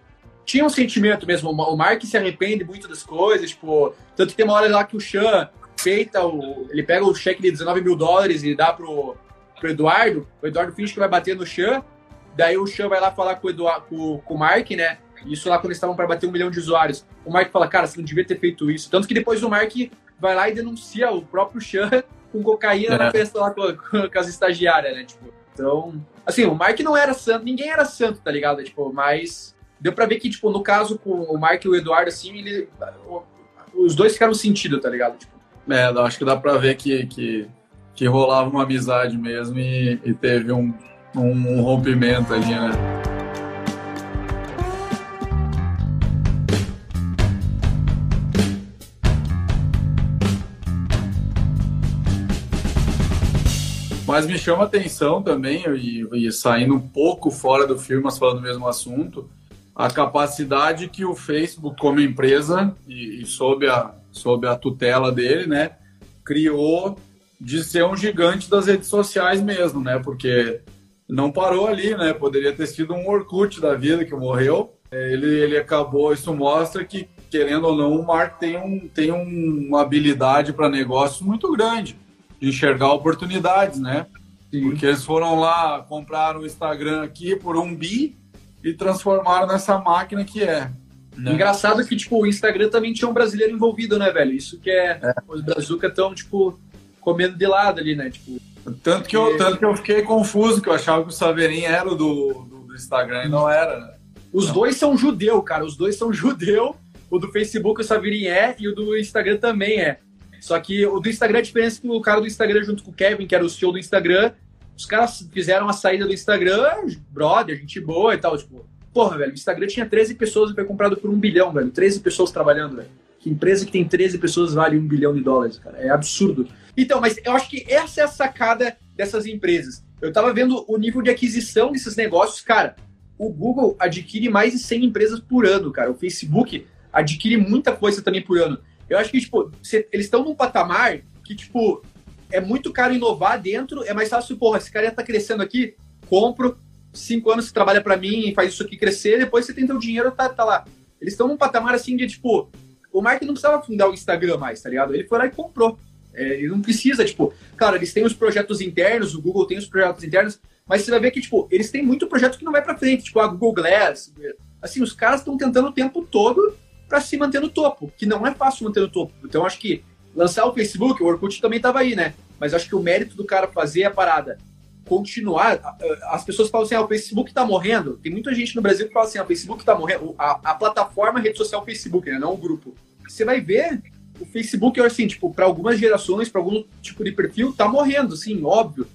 tinha um sentimento mesmo. O Mark se arrepende muito das coisas, tipo, tanto que tem uma hora lá que o Sean feita o. Ele pega o cheque de 19 mil dólares e dá pro, pro Eduardo. O Eduardo finge que vai bater no Sean. Daí o Chan vai lá falar com o, Eduardo, com, com o Mark, né? Isso lá quando eles estavam para bater um milhão de usuários. O Mark fala, cara, você não devia ter feito isso. Tanto que depois o Mark vai lá e denuncia o próprio Chan com cocaína é. na festa lá com, com, as estagiárias, né? Tipo, então, assim, o Mark não era santo, ninguém era santo, tá ligado? Tipo, mas deu pra ver que, tipo, no caso com o Mark e o Eduardo, assim, ele, os dois ficaram sentido, tá ligado? Tipo, é, acho que dá pra ver que, que, que rolava uma amizade mesmo e, e teve um, um, rompimento ali, né? Mas me chama atenção também, e, e, saindo um pouco fora do filme, mas falando do mesmo assunto, a capacidade que o Facebook, como empresa, e, e sob, a, sob a tutela dele, né, criou de ser um gigante das redes sociais mesmo, né? Porque não parou ali, né? Poderia ter sido um Orkut da vida que morreu. Ele, ele acabou, isso mostra que, querendo ou não, o Mark tem, um, tem uma habilidade para negócios muito grande de enxergar oportunidades, né? Sim. Porque eles foram lá, compraram o Instagram aqui por um bi e transformaram nessa máquina que é. Né? Engraçado que, tipo, o Instagram também tinha um brasileiro envolvido, né, velho? Isso que é... é. Os brazuca estão, tipo, comendo de lado ali, né? Tipo... Tanto que, eu, tanto que eu fiquei confuso, que eu achava que o Saverin era o do, do, do Instagram e não era, né? Os não. dois são judeu, cara. Os dois são judeu. O do Facebook o Saverin é e o do Instagram também é. Só que o do Instagram, a diferença é que o cara do Instagram, junto com o Kevin, que era o CEO do Instagram, os caras fizeram a saída do Instagram, brother, gente boa e tal. Tipo, porra, velho, o Instagram tinha 13 pessoas e foi comprado por um bilhão, velho. 13 pessoas trabalhando, velho. Que empresa que tem 13 pessoas vale um bilhão de dólares, cara? É absurdo. Então, mas eu acho que essa é a sacada dessas empresas. Eu tava vendo o nível de aquisição desses negócios, cara. O Google adquire mais de 100 empresas por ano, cara. O Facebook adquire muita coisa também por ano. Eu acho que, tipo, eles estão num patamar que, tipo, é muito caro inovar dentro, é mais fácil, porra, esse cara já tá crescendo aqui, compro, cinco anos você trabalha para mim, faz isso aqui crescer, depois você tem teu dinheiro, tá, tá lá. Eles estão num patamar assim de, tipo, o Mark não precisava fundar o Instagram mais, tá ligado? Ele foi lá e comprou. É, ele não precisa, tipo, claro, eles têm os projetos internos, o Google tem os projetos internos, mas você vai ver que, tipo, eles têm muito projeto que não vai para frente, tipo a Google Glass. Assim, os caras estão tentando o tempo todo para se manter no topo, que não é fácil manter no topo. Então acho que lançar o Facebook, o Orkut também estava aí, né? Mas acho que o mérito do cara fazer a parada continuar. As pessoas falam assim: ah, o Facebook está morrendo. Tem muita gente no Brasil que fala assim: ah, o Facebook está morrendo. A, a, plataforma a rede social Facebook, né? Não o grupo. Você vai ver, o Facebook, assim, tipo, para algumas gerações, para algum tipo de perfil, tá morrendo, sim, óbvio.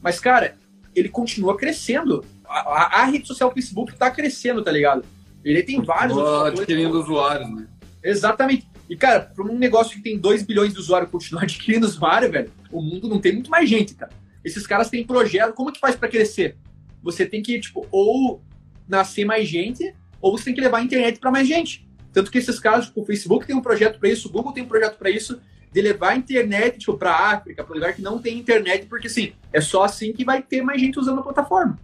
Mas, cara, ele continua crescendo. A, a, a rede social Facebook tá crescendo, tá ligado? Ele tem vários. adquirindo usuários, né? Exatamente. E, cara, para um negócio que tem 2 bilhões de usuários continuar adquirindo usuário, velho, o mundo não tem muito mais gente, cara. Esses caras têm projeto. Como que faz para crescer? Você tem que, tipo, ou nascer mais gente, ou você tem que levar a internet para mais gente. Tanto que esses caras, tipo, o Facebook tem um projeto para isso, o Google tem um projeto para isso, de levar a internet, tipo, para África, para lugar que não tem internet, porque, assim, é só assim que vai ter mais gente usando a plataforma.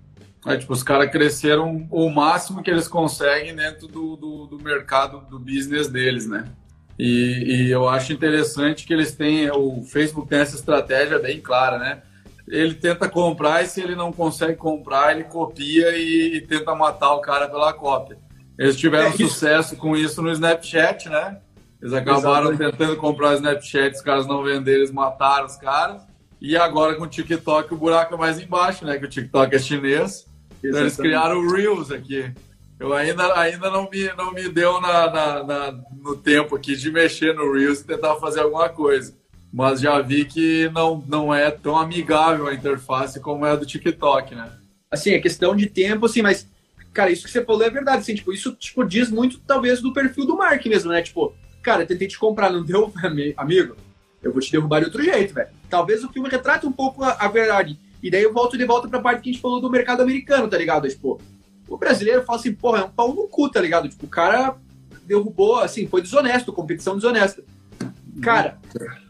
É, tipo, os caras cresceram o máximo que eles conseguem dentro do, do, do mercado, do business deles, né? E, e, eu acho interessante que eles têm, o Facebook tem essa estratégia bem clara, né? ele tenta comprar e se ele não consegue comprar, ele copia e, e tenta matar o cara pela cópia. Eles tiveram é sucesso com isso no Snapchat, né? Eles acabaram Exatamente. tentando comprar o Snapchat, os caras não venderam, eles mataram os caras. E agora com o TikTok o buraco é mais embaixo, né? Que o TikTok é chinês. Então eles criaram o Reels aqui. Eu ainda, ainda não, me, não me deu na, na, na, no tempo aqui de mexer no Reels e tentar fazer alguma coisa mas já vi que não, não é tão amigável a interface como é a do TikTok, né? Assim, é questão de tempo, assim, mas, cara, isso que você falou é verdade, assim, tipo, isso, tipo, diz muito, talvez, do perfil do Mark mesmo, né? Tipo, cara, tentei te comprar, não deu, amigo? Eu vou te derrubar de outro jeito, velho. Talvez o filme retrate um pouco a, a, verdade. E daí eu volto de volta pra parte que a gente falou do mercado americano, tá ligado? Tipo, o brasileiro fala assim, porra, é um pau no cu, tá ligado? Tipo, o cara derrubou, assim, foi desonesto, competição desonesta. Cara,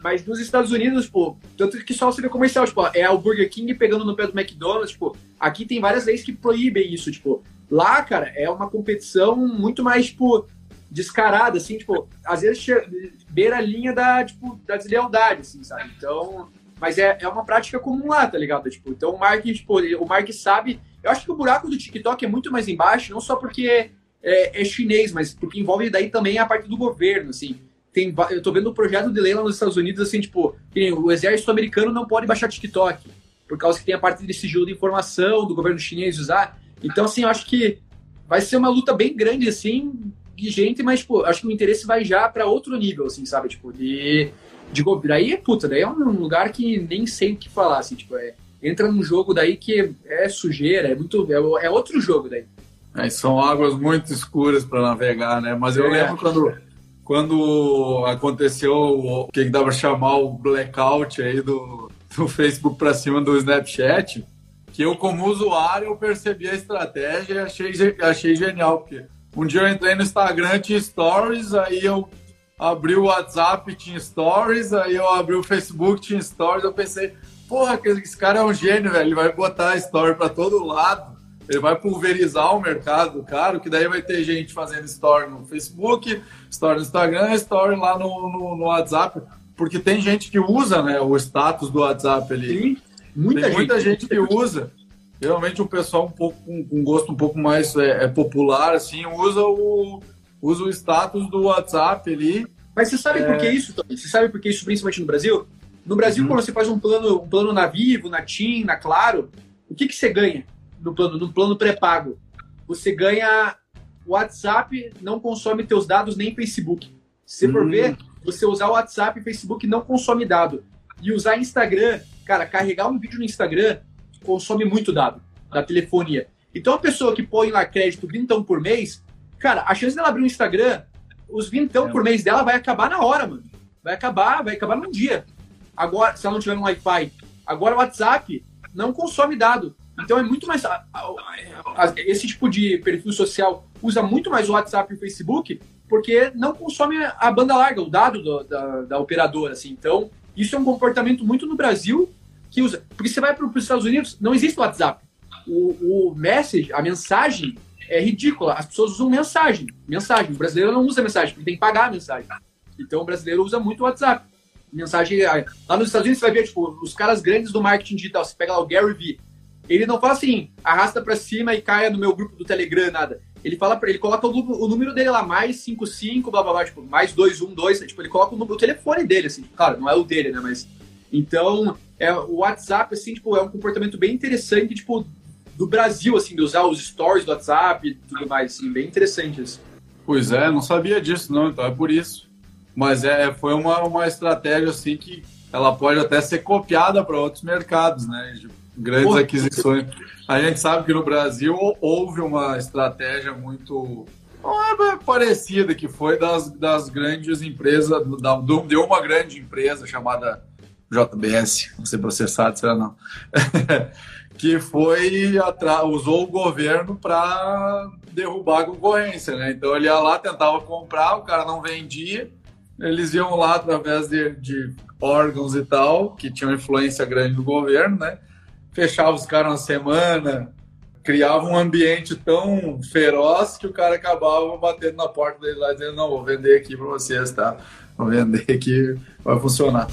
mas nos Estados Unidos, pô, tanto que só você vê comercial, tipo, é o Burger King pegando no pé do McDonald's, tipo, aqui tem várias leis que proíbem isso, tipo, lá, cara, é uma competição muito mais, tipo, descarada, assim, tipo, às vezes beira a linha da, tipo, da deslealdade, assim, sabe? Então, mas é, é uma prática comum lá, tá ligado? Tipo, então o Mark, tipo, o Mark sabe, eu acho que o buraco do TikTok é muito mais embaixo, não só porque é, é, chinês, mas porque envolve daí também a parte do governo, assim. Tem, eu tô vendo o projeto de lei lá nos Estados Unidos, assim, tipo, o exército americano não pode baixar TikTok, por causa que tem a parte de sigilo de informação do governo chinês usar. Então, assim, eu acho que vai ser uma luta bem grande, assim, de gente, mas, tipo, acho que o interesse vai já para outro nível, assim, sabe? Tipo, de, de Daí, puta, daí é um lugar que nem sei o que falar, assim, tipo, é, entra num jogo daí que é sujeira, é muito. É, é outro jogo daí. É, são águas muito escuras para navegar, né? Mas eu é. lembro quando, quando aconteceu o que dava para chamar o blackout aí do, do Facebook para cima do Snapchat que eu, como usuário, eu percebi a estratégia e achei, achei genial, porque um dia eu entrei no Instagram, tinha stories, aí eu abri o WhatsApp, tinha stories, aí eu abri o Facebook, tinha stories, eu pensei, porra, esse cara é um gênio, velho, ele vai botar story para todo lado, ele vai pulverizar o mercado, cara, que daí vai ter gente fazendo story no Facebook, story no Instagram, story lá no, no, no WhatsApp, porque tem gente que usa, né, o status do WhatsApp ali. Sim. Muita Tem gente, muita gente que usa. Geralmente o pessoal um pouco com, com gosto um pouco mais é, é, popular, assim, usa o, usa o status do WhatsApp ali. Mas você sabe é... por que isso, Tony? Você sabe por que isso, principalmente no Brasil? No Brasil, uhum. quando você faz um plano, um plano na Vivo, na TIM, na Claro, o que, que você ganha no plano, no plano pré-pago? Você ganha WhatsApp, não consome teus dados nem Facebook. Se você for uhum. ver, você usar o WhatsApp e Facebook não consome dado. E usar Instagram Cara, carregar um vídeo no Instagram consome muito dado da telefonia. Então, a pessoa que põe lá crédito vintão por mês, cara, a chance dela abrir um Instagram, os vintão é. por mês dela vai acabar na hora, mano. Vai acabar, vai acabar num dia. Agora, se ela não tiver um Wi-Fi. Agora, o WhatsApp não consome dado. Então, é muito mais. Esse tipo de perfil social usa muito mais o WhatsApp e o Facebook porque não consome a banda larga, o dado do, da, da operadora. Assim. Então, isso é um comportamento muito no Brasil que usa. Porque você vai para os Estados Unidos, não existe WhatsApp. O, o message, a mensagem é ridícula. As pessoas usam mensagem. Mensagem. O brasileiro não usa mensagem, porque tem que pagar a mensagem. Então o brasileiro usa muito o WhatsApp. Mensagem. Lá nos Estados Unidos você vai ver, tipo, os caras grandes do marketing digital. Você pega lá o Gary Vee. Ele não fala assim, arrasta para cima e caia no meu grupo do Telegram, nada. Ele fala para ele coloca o, o, número dele lá, mais 55, blá blá blá, tipo, mais 212, tipo, ele coloca o, o telefone dele, assim. Claro, não é o dele, né? Mas. Então, é, o WhatsApp, assim, tipo, é um comportamento bem interessante, tipo, do Brasil, assim, de usar os stories do WhatsApp e tudo mais, assim, bem interessante isso. Pois é, não sabia disso, não, então é por isso. Mas é, foi uma, uma estratégia, assim, que ela pode até ser copiada para outros mercados, né? De grandes Porra, aquisições. A gente sabe que no Brasil houve uma estratégia muito é parecida, que foi das, das grandes empresas, da, de uma grande empresa chamada JBS, ser processado, será não, que foi usou o governo para derrubar a concorrência, né? Então ele ia lá, tentava comprar, o cara não vendia, eles iam lá através de, de órgãos e tal, que tinham influência grande do governo, né? Fechava os caras uma semana, criava um ambiente tão feroz que o cara acabava batendo na porta dele lá dizendo, não, vou vender aqui para vocês, tá? Vou vender aqui, vai funcionar.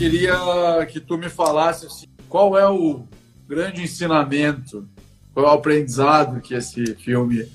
Queria que tu me falasse assim, qual é o grande ensinamento, qual é o aprendizado que esse filme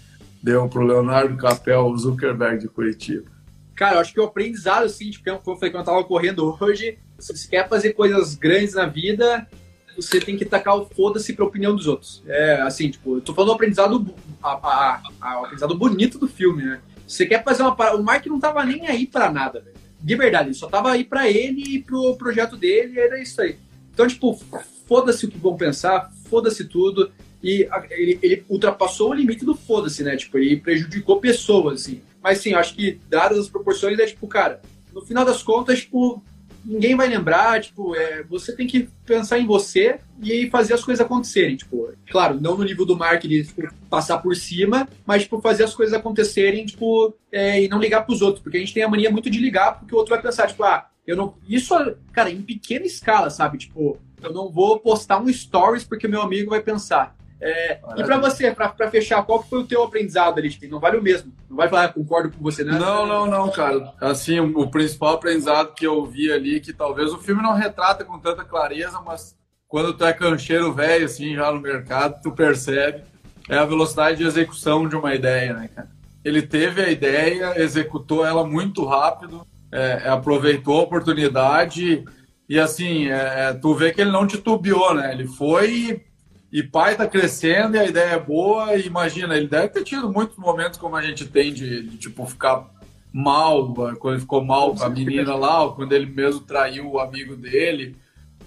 deu para o Leonardo Capel Zuckerberg de Curitiba. Cara, eu acho que o aprendizado, assim, tipo, como eu falei quando eu tava correndo hoje, se você quer fazer coisas grandes na vida, você tem que tacar o foda-se pra opinião dos outros. É, assim, tipo, eu tô falando do aprendizado, a, a, a, o aprendizado bonito do filme, né? Você quer fazer uma parada. O Mark não tava nem aí pra nada, velho de verdade, ele só tava aí para ele e pro projeto dele, era isso aí. Então, tipo, foda-se o que vão pensar, foda-se tudo. E ele, ele, ultrapassou o limite do foda-se, né? Tipo, ele prejudicou pessoas, assim. Mas sim, acho que, dadas as proporções, é tipo, cara, no final das contas, tipo, ninguém vai lembrar, tipo, é, você tem que pensar em você e fazer as coisas acontecerem, tipo, claro, não no nível do marketing, tipo, passar por cima, mas, tipo, fazer as coisas acontecerem, tipo, é, e não ligar pros outros, porque a gente tem a mania muito de ligar, porque o outro vai pensar, tipo, ah, eu não... Isso, cara, em pequena escala, sabe? Tipo, eu não vou postar um stories porque meu amigo vai pensar. É, e para você, para fechar, qual que foi o teu aprendizado ali? Não vale o mesmo. Não vai falar, concordo com você, né? Não, não, não, cara. Assim, o, o principal aprendizado que eu vi ali, que talvez o filme não retrata com tanta clareza, mas quando tu é cancheiro velho, assim, já no mercado, tu percebe, é a velocidade de execução de uma ideia, né, cara? Ele teve a ideia, executou ela muito rápido, é, aproveitou a oportunidade e, assim, é, tu vê que ele não titubeou, né? Ele foi e pai tá crescendo e a ideia é boa. E imagina, ele deve ter tido muitos momentos como a gente tem de, de tipo, ficar mal, quando ele ficou mal com a menina lá, ou quando ele mesmo traiu o amigo dele.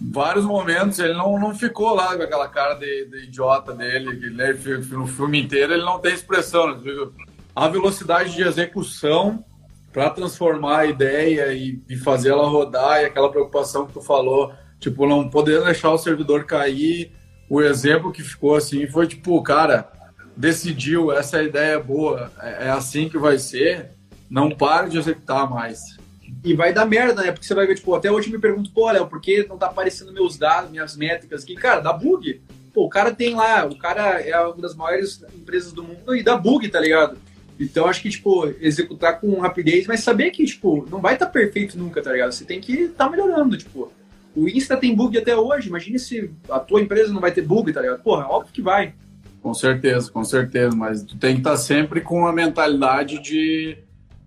Vários momentos ele não, não ficou lá com aquela cara de, de idiota dele, que né, no filme inteiro ele não tem expressão. Né? A velocidade de execução para transformar a ideia e, e fazer ela rodar, e aquela preocupação que tu falou, tipo, não poder deixar o servidor cair o exemplo que ficou assim foi tipo, cara, decidiu, essa ideia é boa, é, é assim que vai ser, não pare de executar mais. E vai dar merda, né? Porque você vai ver, tipo, até hoje me pergunto, pô, Léo, por que não tá aparecendo meus dados, minhas métricas aqui? Cara, dá bug. Pô, o cara tem lá, o cara é uma das maiores empresas do mundo e dá bug, tá ligado? Então acho que, tipo, executar com rapidez, mas saber que, tipo, não vai estar tá perfeito nunca, tá ligado? Você tem que estar tá melhorando, tipo. O Insta tem bug até hoje. Imagine se a tua empresa não vai ter bug, tá ligado? Porra, óbvio que vai. Com certeza, com certeza. Mas tu tem que estar sempre com a mentalidade de,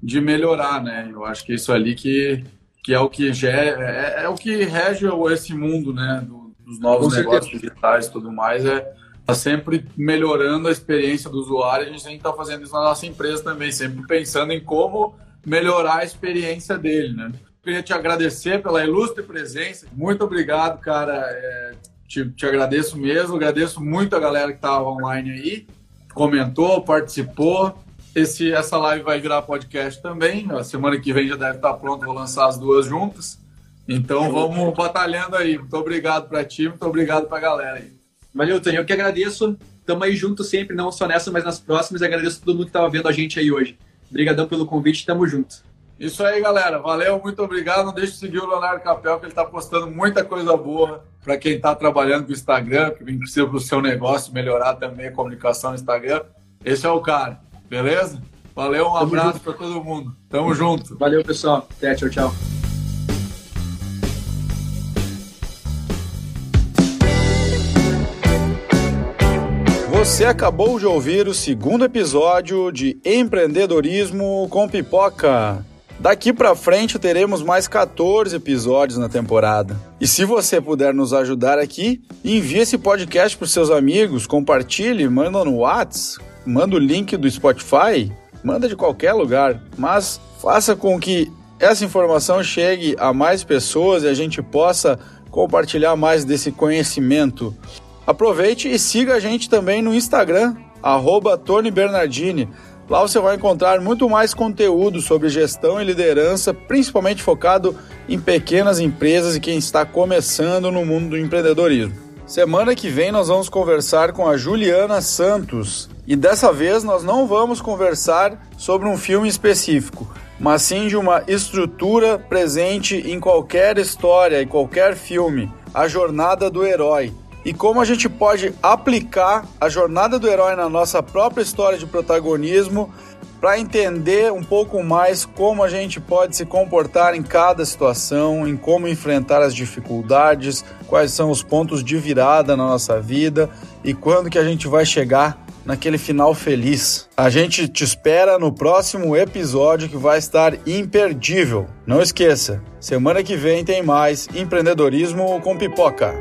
de melhorar, né? Eu acho que isso ali que, que é o que gera, é, é o que rege esse mundo, né? Do, dos novos negócios digitais e tudo mais. É tá sempre melhorando a experiência do usuário. A gente tem que estar tá fazendo isso na nossa empresa também, sempre pensando em como melhorar a experiência dele, né? Queria te agradecer pela ilustre presença. Muito obrigado, cara. É, te, te, agradeço mesmo. Agradeço muito a galera que estava online aí, comentou, participou. Esse, essa live vai virar podcast também. A semana que vem já deve estar pronto. Vou lançar as duas juntas. Então vamos batalhando aí. Muito obrigado para ti, muito obrigado para a galera aí. Valeu, Tânia. Eu que agradeço. Tamo aí junto sempre, não só nessa, mas nas próximas. Agradeço a todo mundo que estava vendo a gente aí hoje. Obrigadão pelo convite, tamo junto. Isso aí, galera. Valeu, muito obrigado. Não deixe de seguir o Leonardo Capel, que ele está postando muita coisa boa para quem está trabalhando com o Instagram, que precisa para o seu negócio melhorar também a comunicação no Instagram. Esse é o cara, beleza? Valeu, um abraço para todo mundo. Tamo junto. Valeu, pessoal. Até, tchau, tchau. Você acabou de ouvir o segundo episódio de Empreendedorismo com Pipoca. Daqui para frente teremos mais 14 episódios na temporada. E se você puder nos ajudar aqui, envie esse podcast para seus amigos, compartilhe, manda no WhatsApp, manda o link do Spotify, manda de qualquer lugar, mas faça com que essa informação chegue a mais pessoas e a gente possa compartilhar mais desse conhecimento. Aproveite e siga a gente também no Instagram, arroba Tony Bernardini. Lá você vai encontrar muito mais conteúdo sobre gestão e liderança, principalmente focado em pequenas empresas e quem está começando no mundo do empreendedorismo. Semana que vem nós vamos conversar com a Juliana Santos e dessa vez nós não vamos conversar sobre um filme específico, mas sim de uma estrutura presente em qualquer história e qualquer filme, a jornada do herói e como a gente pode aplicar a jornada do herói na nossa própria história de protagonismo para entender um pouco mais como a gente pode se comportar em cada situação, em como enfrentar as dificuldades, quais são os pontos de virada na nossa vida e quando que a gente vai chegar naquele final feliz. A gente te espera no próximo episódio que vai estar imperdível. Não esqueça, semana que vem tem mais empreendedorismo com pipoca.